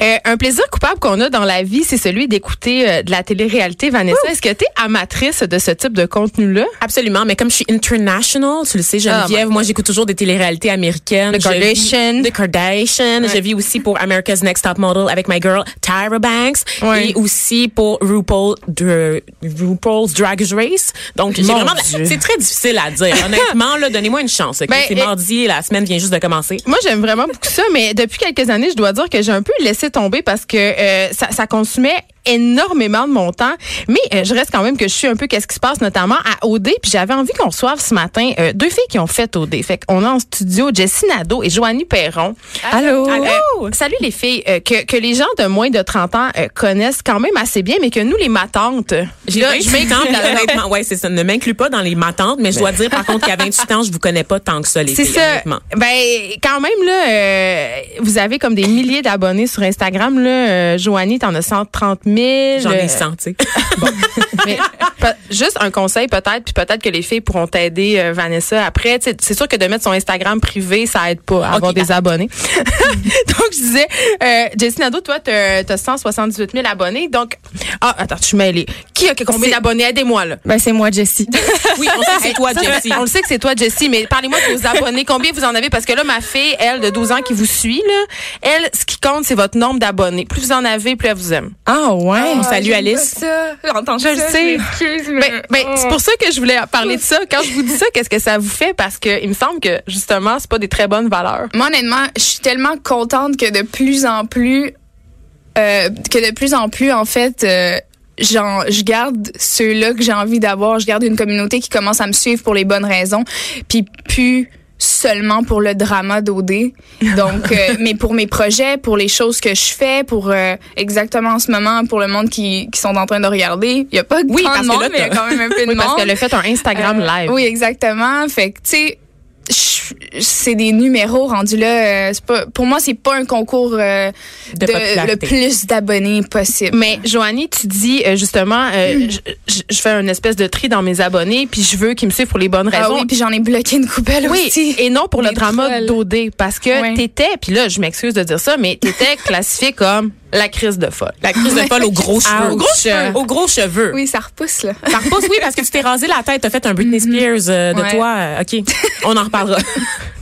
Euh, un plaisir coupable qu'on a dans la vie, c'est celui d'écouter euh, de la télé-réalité. Vanessa, est-ce que tu es amatrice de ce type de contenu-là? Absolument, mais comme je suis international, tu le sais, Geneviève, Oh my moi j'écoute toujours des téléréalités américaines. The Kardashian. The Kardashian. Je vis aussi pour America's Next Top Model avec my girl Tyra Banks Ouais. et aussi pour RuPaul de RuPaul's Drag Race. Donc j'ai vraiment c'est très difficile à dire. Honnêtement là, donnez-moi une chance. ok? Ben, c'est et- mardi, la semaine vient juste de commencer. Moi, j'aime vraiment beaucoup ça, mais depuis quelques années, je dois dire que j'ai un peu laissé tomber parce que euh, ça, ça consumait énormément de mon temps. Mais euh, je reste quand même que je suis un peu qu'est-ce qui se passe, notamment à OD. Puis j'avais envie qu'on reçoive ce matin euh, deux filles qui ont fait OD. Fait qu'on a en studio Jessie Nadeau et Joanie Perron. Allô? Euh, salut les filles. Euh, que, que les gens de moins de 30 ans euh, connaissent quand même assez bien, mais que nous, les matantes, J'ai là, 28 je honnêtement, ouais, c'est ça. Ne m'inclus pas dans les matantes, mais je dois dire par contre qu'à 28 ans, je vous connais pas tant que ça, les C'est filles, ça. honnêtement. Ben, quand même, là, euh, vous avez comme des milliers d'abonnés sur Instagram. Là. Euh, Joanie, t'en as 130 000. J'en ai Euh, 100, tu sais. mais pe- juste un conseil peut-être, puis peut-être que les filles pourront t'aider, euh, Vanessa. Après, tu c'est sûr que de mettre son Instagram privé, ça aide pas à avoir des abonnés. donc, je disais, euh, Jessie Nadeau, toi, t'as as 178 000 abonnés. Donc, ah, attends, je suis mêlée. Qui a combien d'abonnés? Aidez-moi, là. Ben, c'est moi, Jessie. Oui, on sait que c'est toi, Ça, Jessie. On le sait que c'est toi, Jessie, mais parlez-moi de vos abonnés. Combien vous en avez? Parce que là, ma fille, elle, de 12 ans qui vous suit, là, elle, ce qui compte, c'est votre nombre d'abonnés. Plus vous en avez, plus elle vous aime. Ah, ouais. On salue Alice. J'entends Je le sais. Ben, ben, c'est pour ça que je voulais parler de ça. Quand je vous dis ça, qu'est-ce que ça vous fait? Parce que il me semble que, justement, c'est pas des très bonnes valeurs. Moi, honnêtement, je suis tellement contente que de plus en plus, euh, que de plus en plus, en fait, euh, je garde ceux-là que j'ai envie d'avoir. Je garde une communauté qui commence à me suivre pour les bonnes raisons, puis plus seulement pour le drama d'OD. Donc, euh, mais pour mes projets, pour les choses que je fais, pour euh, exactement en ce moment, pour le monde qui, qui sont en train de regarder, il y a pas Oui, tant parce de que monde, là, mais il y a quand même un peu de Oui, monde. parce qu'elle a fait un Instagram Euh, live. Oui, exactement. Fait que, tu sais, c'est des numéros rendus là. euh, c'est pas, pour moi, c'est pas un concours euh, De le plus d'abonnés possible. Mais Joanie, tu dis euh, justement, euh, je, fais une espèce de tri dans mes abonnés, puis je veux qu'ils me suivent pour les bonnes ah raisons. oui, puis j'en ai bloqué une coupelle Oui, aussi. et non pour le drama d'OD, parce que t'étais, puis là, je m'excuse de dire ça, mais t'étais classifiée comme la crise de folle. La crise de folle aux gros cheveux. Aux gros cheveux. Aux gros cheveux. Oui, ça repousse là. Ça repousse, oui, parce que tu t'es rasé la tête. T'as fait un Britney Spears euh, de Ouais. toi. Euh, OK. On en reparlera.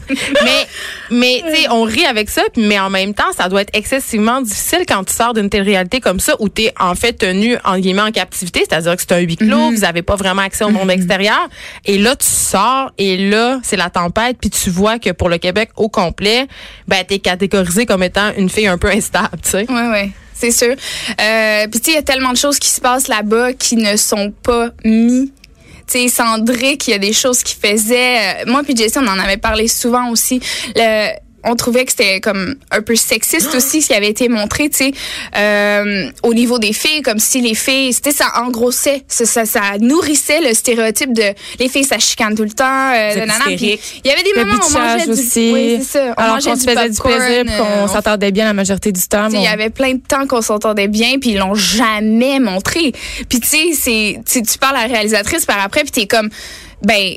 mais, mais tu sais, on rit avec ça, mais en même temps, ça doit être excessivement difficile quand tu sors d'une telle réalité comme ça, où t'es en fait tenu, en guillemets, en captivité, c'est-à-dire que c'est un huis clos, vous avez pas vraiment accès au monde extérieur, et là, tu sors, et là, c'est la tempête, puis tu vois que pour le Québec au complet, ben, t'es catégorisée comme étant une fille un peu instable, tu sais. Ouais, ouais. C'est sûr. Euh, Puis tu sais, il y a tellement de choses qui se passent là-bas qui ne sont pas mis. Tu sais, Cendric, il y a des choses qu'il faisait. Euh, Moi puis Jessie, on en avait parlé souvent aussi. Le, on trouvait que c'était comme un peu sexiste aussi ce qui avait été montré, tu sais, euh, au niveau des filles, comme si les filles, c'était ça engrossait, ça, ça, ça nourrissait le stéréotype de les filles ça chicane tout le temps. Euh, nanana. Puis. Il y avait des moments où on mangeait bitchage du, aussi. oui, ça. On Alors qu'on se faisait du plaisir euh, qu'on on s'entendait bien la majorité du temps. Il y avait plein de temps qu'on s'entendait bien, puis ils l'ont jamais montré. Puis tu sais, c'est tu tu parles à la réalisatrice par après, puis t'es comme, ben,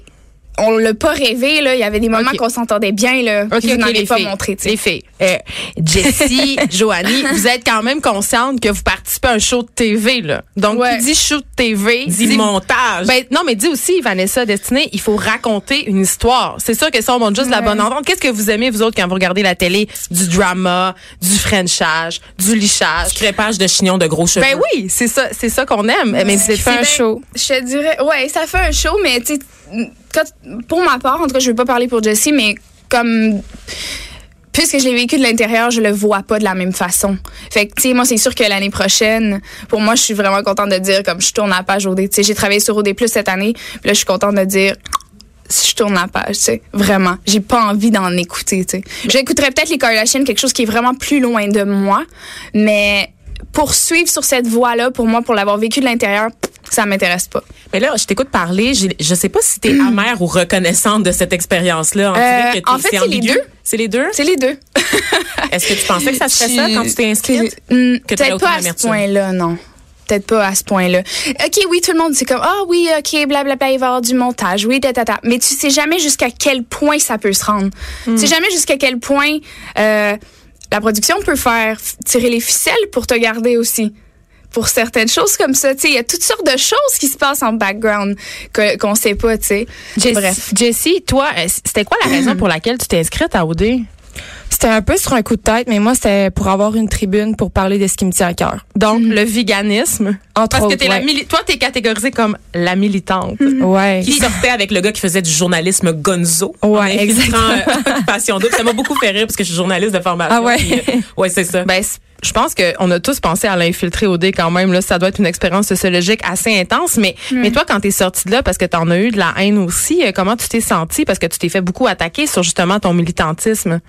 on l'a pas rêvé là. Il y avait des moments qu'on s'entendait bien là, OK, puis vous OK, n'avez les pas filles. montré. tu sais. Les filles. Euh, Jessie, Joanie, vous êtes quand même consciente que vous participez à un show de TV, là. Donc, Ouais. qui dit show de TV, dit- montage. Ben, non, mais dis aussi, Vanessa Destinée, il faut raconter une histoire. C'est sûr que ça, on montre juste la bonne entente. Qu'est-ce que vous aimez, vous autres, quand vous regardez la télé? Du drama, du frenchage, du lichage. crépage de chignon de gros cheveux. Ben oui, c'est ça, c'est ça qu'on aime. Mais c'est fait un Ben, show. Je te dirais, ouais, ça fait un show, mais tu pour ma part, en tout cas, je vais pas parler pour Jessie, mais comme puisque je l'ai vécu de l'intérieur, je le vois pas de la même façon. Fait que, tu sais, moi, c'est sûr que l'année prochaine, pour moi, je suis vraiment contente de dire, comme je tourne la page OD. Tu sais, j'ai travaillé sur OD Plus cette année, puis là, je suis contente de dire, je tourne la page, tu sais. Vraiment. J'ai pas envie d'en écouter, tu sais. J'écouterais peut-être les Kardashians, quelque chose qui est vraiment plus loin de moi, mais poursuivre sur cette voie-là, pour moi, pour l'avoir vécu de l'intérieur, ça m'intéresse pas. Mais là, je t'écoute parler. Je sais pas si t'es amère ou reconnaissante de cette expérience-là. Euh, en fait, c'est les deux. C'est les deux? C'est les deux. Est-ce que tu pensais que ça serait ça quand tu t'es inscrite? Hmm, Peut-être pas à ce point-là, non. peut-être pas à ce point-là. OK, oui, tout le monde c'est comme ah oui, OK, blablabla, il va y avoir du montage. Oui, tata. Mais tu sais jamais jusqu'à quel point ça peut se rendre. Tu sais jamais jusqu'à quel point euh, la production peut faire tirer les ficelles pour te garder aussi. Pour certaines choses comme ça, tu sais, il y a toutes sortes de choses qui se passent en background que- qu'on sait pas, tu sais. Bref. Jessie, toi, euh, c'était quoi la raison pour laquelle tu t'es inscrite à OD? C'était un peu sur un coup de tête, mais moi, c'était pour avoir une tribune pour parler de ce qui me tient à cœur. Donc, le véganisme. Entre Parce que autres, t'es la ouais. mili- toi, t'es catégorisée comme la militante. Ouais. Qui sortait avec le gars qui faisait du journalisme gonzo. Ouais, infiltrant, exactement. euh, Occupation double. Ça m'a beaucoup fait rire parce que je suis journaliste de formation. Ah ouais. puis, euh, ouais, c'est ça. Ben, je pense qu'on a tous pensé à l'infiltrer au dé quand même. Là, ça doit être une expérience sociologique assez intense. Mais, mais toi, quand t'es sortie de là, parce que t'en as eu de la haine aussi, euh, comment tu t'es sentie? Parce que tu t'es fait beaucoup attaquer sur justement ton militantisme.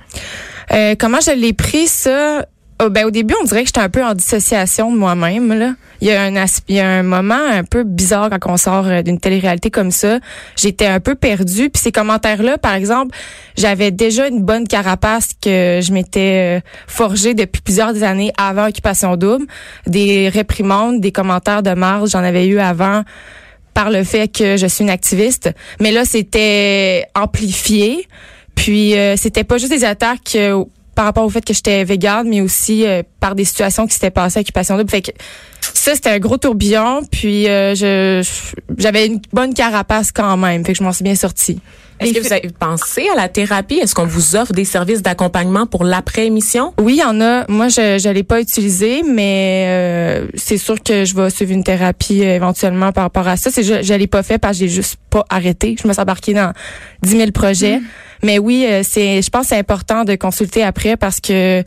Euh, comment je l'ai pris, ça? Oh, ben, au début, on dirait que j'étais un peu en dissociation de moi-même. Là. Il, y a un y a un moment un peu bizarre quand on sort euh, d'une télé-réalité comme ça. J'étais un peu perdue. Puis ces commentaires-là, par exemple, j'avais déjà une bonne carapace que je m'étais euh, forgée depuis plusieurs années avant Occupation Double. Des réprimandes, des commentaires de marge, j'en avais eu avant par le fait que je suis une activiste. Mais là, c'était amplifié. Puis euh, c'était pas juste des attaques euh, par rapport au fait que j'étais végane, mais aussi euh, par des situations qui s'étaient passées à Occupation Double. Fait que ça, c'était un gros tourbillon. Puis euh, je j'avais une bonne carapace quand même. Fait que je m'en suis bien sortie. Est-ce que vous avez pensé à la thérapie? Est-ce qu'on vous offre des services d'accompagnement pour l'après-émission? Oui, il y en a. Moi, je je l'ai pas utilisé, mais euh, c'est sûr que je vais suivre une thérapie euh, éventuellement par rapport à ça. C'est je, je l'ai pas fait parce que j'ai juste pas arrêté. Je me suis embarquée dans 10 000 projets. Mais oui, euh, c'est. Je pense que c'est important de consulter après parce que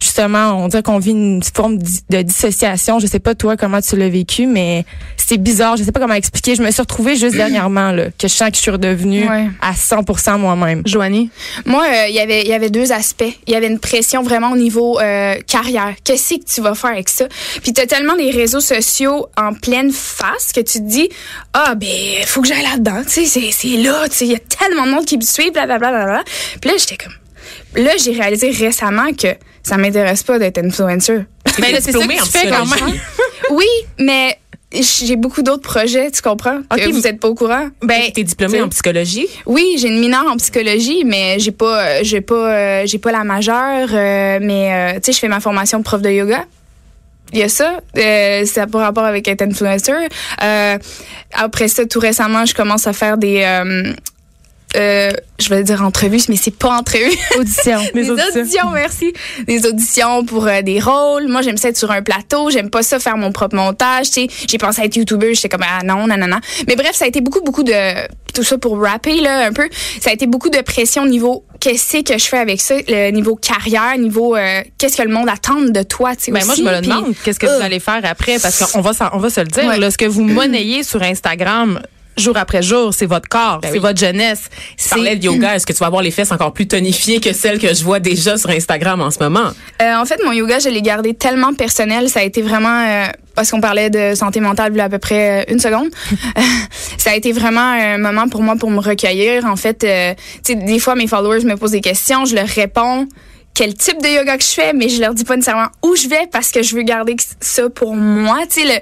justement, on dirait qu'on vit une forme de dissociation. Je sais pas toi comment tu l'as vécu, mais c'est bizarre. Je sais pas comment expliquer. Je me suis retrouvée juste dernièrement là, que je sens que je suis redevenue Ouais. à 100% moi-même. Joanie? Moi, euh, il y avait il y avait deux aspects. Il y avait une pression vraiment au niveau euh, carrière. Qu'est-ce que tu vas faire avec ça? Puis t'as tellement des réseaux sociaux en pleine face que tu te dis ah ben faut que j'aille là-dedans. Tu sais c'est c'est là. Tu sais il y a tellement de monde qui me suit. Blablabla. Bla, bla, bla. Puis là j'étais comme là j'ai réalisé récemment que ça m'intéresse pas d'être influencer. Ben, là, c'est ça que tu en fais quand même. Oui, mais j'ai beaucoup d'autres projets. Tu comprends Ok, que vous êtes pas au courant Ben, T'es diplômée en psychologie? Oui, j'ai une mineure en psychologie, mais j'ai pas, euh, j'ai pas, euh, j'ai pas la majeure. euh, mais euh, tu sais, je fais ma formation de prof de yoga. Il y a ça, euh, ça a pas rapport avec être influencer. Euh, après ça, tout récemment, je commence à faire des, euh, euh, je vais dire entrevues, mais c'est pas entrevues. Audition. des auditions. merci. Des auditions pour euh, des rôles. Moi, j'aime ça être sur un plateau. J'aime pas ça faire mon propre montage. Tu sais, j'ai pensé à être YouTuber. J'étais comme ah non, non, non, non. Mais bref, ça a été beaucoup, beaucoup de tout ça pour rapper là un peu. Ça a été beaucoup de pression au niveau qu'est-ce que je fais avec ça, le niveau carrière, niveau euh, qu'est-ce que le monde attend de toi. Tu sais, Ben moi, je me le demande. Qu'est-ce que vous Euh. allez faire après? Parce qu'on va, on va se le dire. Ouais. Là, ce que vous monnayez sur Instagram jour après jour, c'est votre corps, c'est Ben oui. votre jeunesse. Tu parlais de yoga. Est-ce que tu vas avoir les fesses encore plus tonifiées que celles que je vois déjà sur Instagram en ce moment? Euh, en fait, mon yoga, je l'ai gardé tellement personnel. Ça a été vraiment euh, parce qu'on parlait de santé mentale il y a à peu près euh, une seconde. ça a été vraiment un moment pour moi pour me recueillir. En fait, euh, tu sais, des fois mes followers me posent des questions, je leur réponds quel type de yoga que je fais, mais je leur dis pas nécessairement où je vais parce que je veux garder ça pour moi. Tu sais,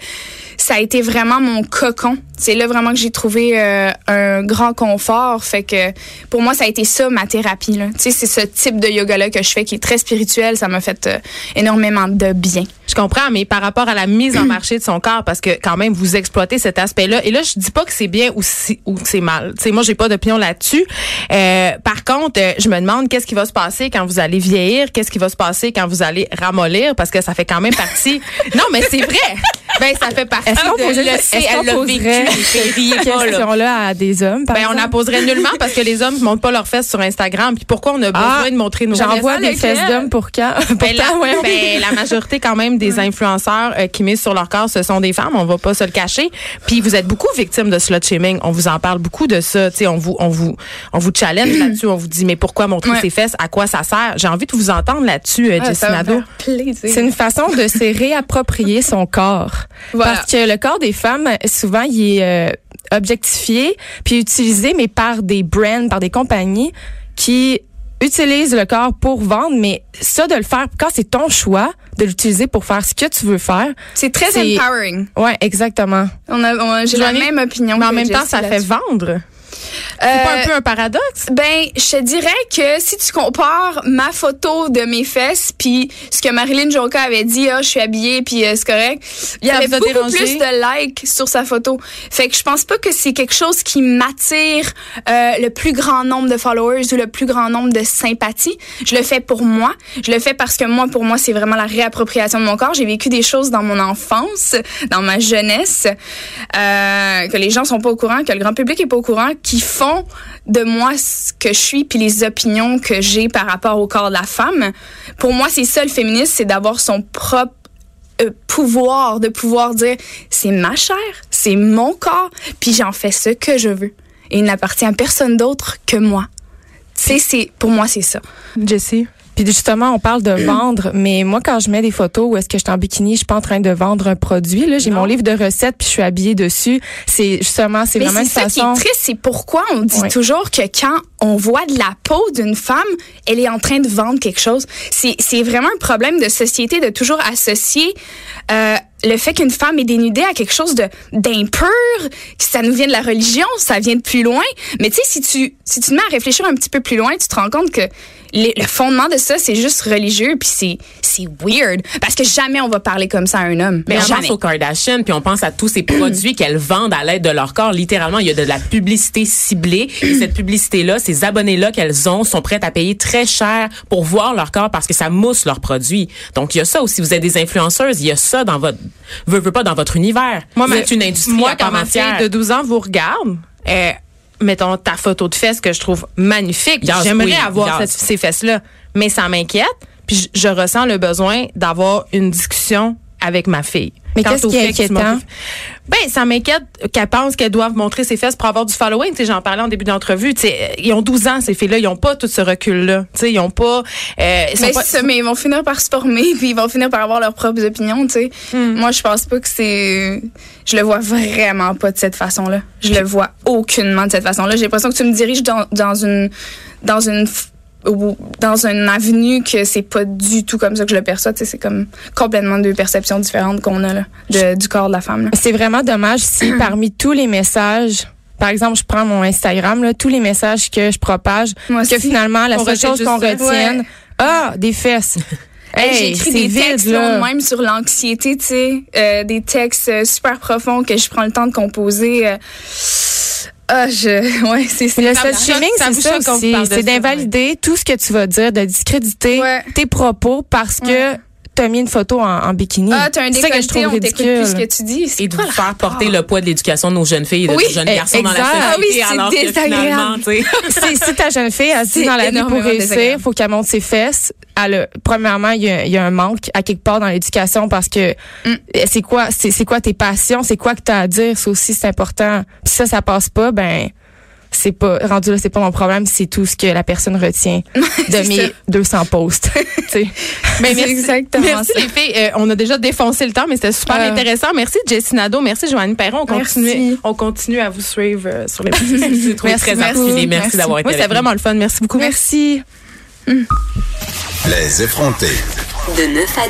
ça a été vraiment mon cocon. C'est là vraiment que j'ai trouvé euh, un grand confort. Fait que pour moi, ça a été ça ma thérapie. Là. Tu sais, c'est ce type de yoga-là que je fais qui est très spirituel. Ça m'a fait euh, énormément de bien. Je comprends, mais par rapport à la mise en marché de son corps, parce que quand même, vous exploitez cet aspect-là. Et là, je dis pas que c'est bien ou, si, ou que c'est mal. Tu sais, moi, j'ai pas d'opinion là-dessus. Euh, par contre, je me demande qu'est-ce qui va se passer quand vous allez vieillir, qu'est-ce qui va se passer quand vous allez ramollir, parce que ça fait quand même partie. non, mais c'est vrai. Ben, ça fait partie. Est-ce qu'on poserait, cette question-là à des hommes? par Ben, on la poserait nullement parce que les hommes ne montrent pas leurs fesses sur Instagram. Puis pourquoi on a Ah, besoin de montrer nos J'envoie fesses? des fesses d'hommes pour quand? Ben, Pourtant, la, ouais. ben, la majorité quand même des influenceurs euh, qui misent sur leur corps, ce sont des femmes. On va pas se le cacher. Puis vous êtes beaucoup victime de slut shaming. On vous en parle beaucoup de ça. Tu sais, on vous, on vous, on vous challenge là-dessus. On vous dit mais pourquoi montrer Ouais. ses fesses? À quoi ça sert? J'ai envie de vous entendre là-dessus, euh, Ah. C'est une façon de se réapproprier son corps. Voilà. Parce que le corps des femmes, souvent, il est euh, objectifié puis utilisé, mais par des brands, par des compagnies qui utilisent le corps pour vendre, mais ça, de le faire quand c'est ton choix, de l'utiliser pour faire ce que tu veux faire. C'est très empowering. Ouais, exactement. On a, on- j'ai la même opinion. Mais en même temps, ça fait là-dessus. Euh, C'est pas un peu un paradoxe? Ben, je te dirais que si tu compares ma photo de mes fesses puis ce que Marilyn Jonka avait dit, ah, je suis habillée puis euh, c'est correct, il y avait beaucoup dérangé? plus de likes sur sa photo. Fait que je pense pas que c'est quelque chose qui m'attire euh, le plus grand nombre de followers ou le plus grand nombre de sympathies. Je le fais pour moi. Je le fais parce que moi, pour moi, c'est vraiment la réappropriation de mon corps. J'ai vécu des choses dans mon enfance, dans ma jeunesse, euh, que les gens sont pas au courant, que le grand public est pas au courant, qui font de moi ce que je suis puis les opinions que j'ai par rapport au corps de la femme. Pour moi, c'est ça le féminisme, c'est d'avoir son propre euh, pouvoir, de pouvoir dire c'est ma chair, c'est mon corps, puis j'en fais ce que je veux. Et il n'appartient à personne d'autre que moi. Tu sais, pour moi c'est ça. Jessie? Puis justement, on parle de vendre, mais moi, quand je mets des photos où est-ce que je suis en bikini, je suis pas en train de vendre un produit. Là, j'ai mon livre de recettes, puis je suis habillée dessus. C'est justement, c'est Mais vraiment c'est une ça qui façon. est triste, c'est pourquoi on dit toujours que quand on voit de la peau d'une femme, elle est en train de vendre quelque chose. C'est c'est vraiment un problème de société de toujours associer euh, le fait qu'une femme est dénudée à quelque chose de d'impur, que ça nous vient de la religion, ça vient de plus loin. Mais tu sais, si tu si tu te mets à réfléchir un petit peu plus loin, tu te rends compte que le fondement de ça, c'est juste religieux, puis c'est c'est weird parce que jamais on va parler comme ça à un homme. Mais on jamais. pense aux Kardashian, puis on pense à tous ces produits qu'elles vendent à l'aide de leur corps. Littéralement, il y a de la publicité ciblée. Et cette publicité-là, ces abonnés-là qu'elles ont sont prêtes à payer très cher pour voir leur corps parce que ça mousse leurs produits. Donc, il y a ça aussi. Vous êtes des influenceuses. Il y a ça dans votre, veut, veut pas dans votre univers. Moi, c'est une industrie moi, à part quand ma fille de 12 ans vous regarde, euh, mettons ta photo de fesses que je trouve magnifique. Yes, J'aimerais oui, avoir yes. cette- ces fesses-là, mais ça m'inquiète. Puis je, je ressens le besoin d'avoir une discussion avec ma fille. Mais qu'est-ce qui est inquiétant? Ben, ça m'inquiète qu'elle pense qu'elle doivent montrer ses fesses pour avoir du following. Tu sais, j'en parlais en début d'entrevue. Tu sais, ils ont 12 ans, ces filles-là. Ils ont pas tout ce recul-là. Tu sais, ils ont pas, euh, ils Mais, pas- c'est ça, mais ils vont finir par se former puis ils vont finir par avoir leurs propres opinions, tu sais. Hmm. Moi, je pense pas que c'est je le vois vraiment pas de cette façon-là. Je le vois aucunement de cette façon-là. J'ai l'impression que tu me diriges dans, dans une dans une f- ou dans une avenue que c'est pas du tout comme ça que je le perçois, c'est comme complètement deux perceptions différentes qu'on a là de- du corps de la femme. C'est vraiment dommage si parmi tous les messages, par exemple, je prends mon Instagram, là, tous les messages que je propage, Moi que finalement, la seule chose qu'on retienne, Ouais. ah, des fesses. Hey, j'ai écrit des vide, textes là. même sur l'anxiété, tu sais, euh, des textes euh, super profonds que je prends le temps de composer. euh. Ah, je, ouais, c'est le slut shaming, c'est ça aussi. C'est d'invalider tout ce que tu vas dire, de discréditer Ouais. tes propos parce que t'as mis une photo en, en bikini. Ah, t'as un C'est ça que je décolleté, trouve on t'écoute plus ce que tu dis. Et de vous faire porter le poids de l'éducation de nos jeunes filles et de Oui, nos jeunes garçons dans la société. Ah oui, c'est alors désagréable. si, si ta jeune fille, se dit dans la vie pour réussir, faut qu'elle monte ses fesses. Elle a- premièrement, il y, a, il y a un manque à quelque part dans l'éducation parce que Mm. c'est quoi, c'est, c'est quoi tes passions, c'est quoi que t'as à dire, ça aussi c'est important. Puis ça, ça passe pas, ben c'est pas rendu là, c'est pas mon problème, c'est tout ce que la personne retient de C'est mes ça. 200 posts. C'est merci, exactement merci ça. les filles. Euh, on a déjà défoncé le temps, mais c'était super Euh. intéressant. Merci Jessie Nadeau, merci Joanne Perron. On Merci. continue, on continue à vous suivre euh, sur les trouvé Merci très. Merci Merci. d'avoir été Oui, c'était vraiment le fun. Merci beaucoup. Merci. Les effrontés. De 9 à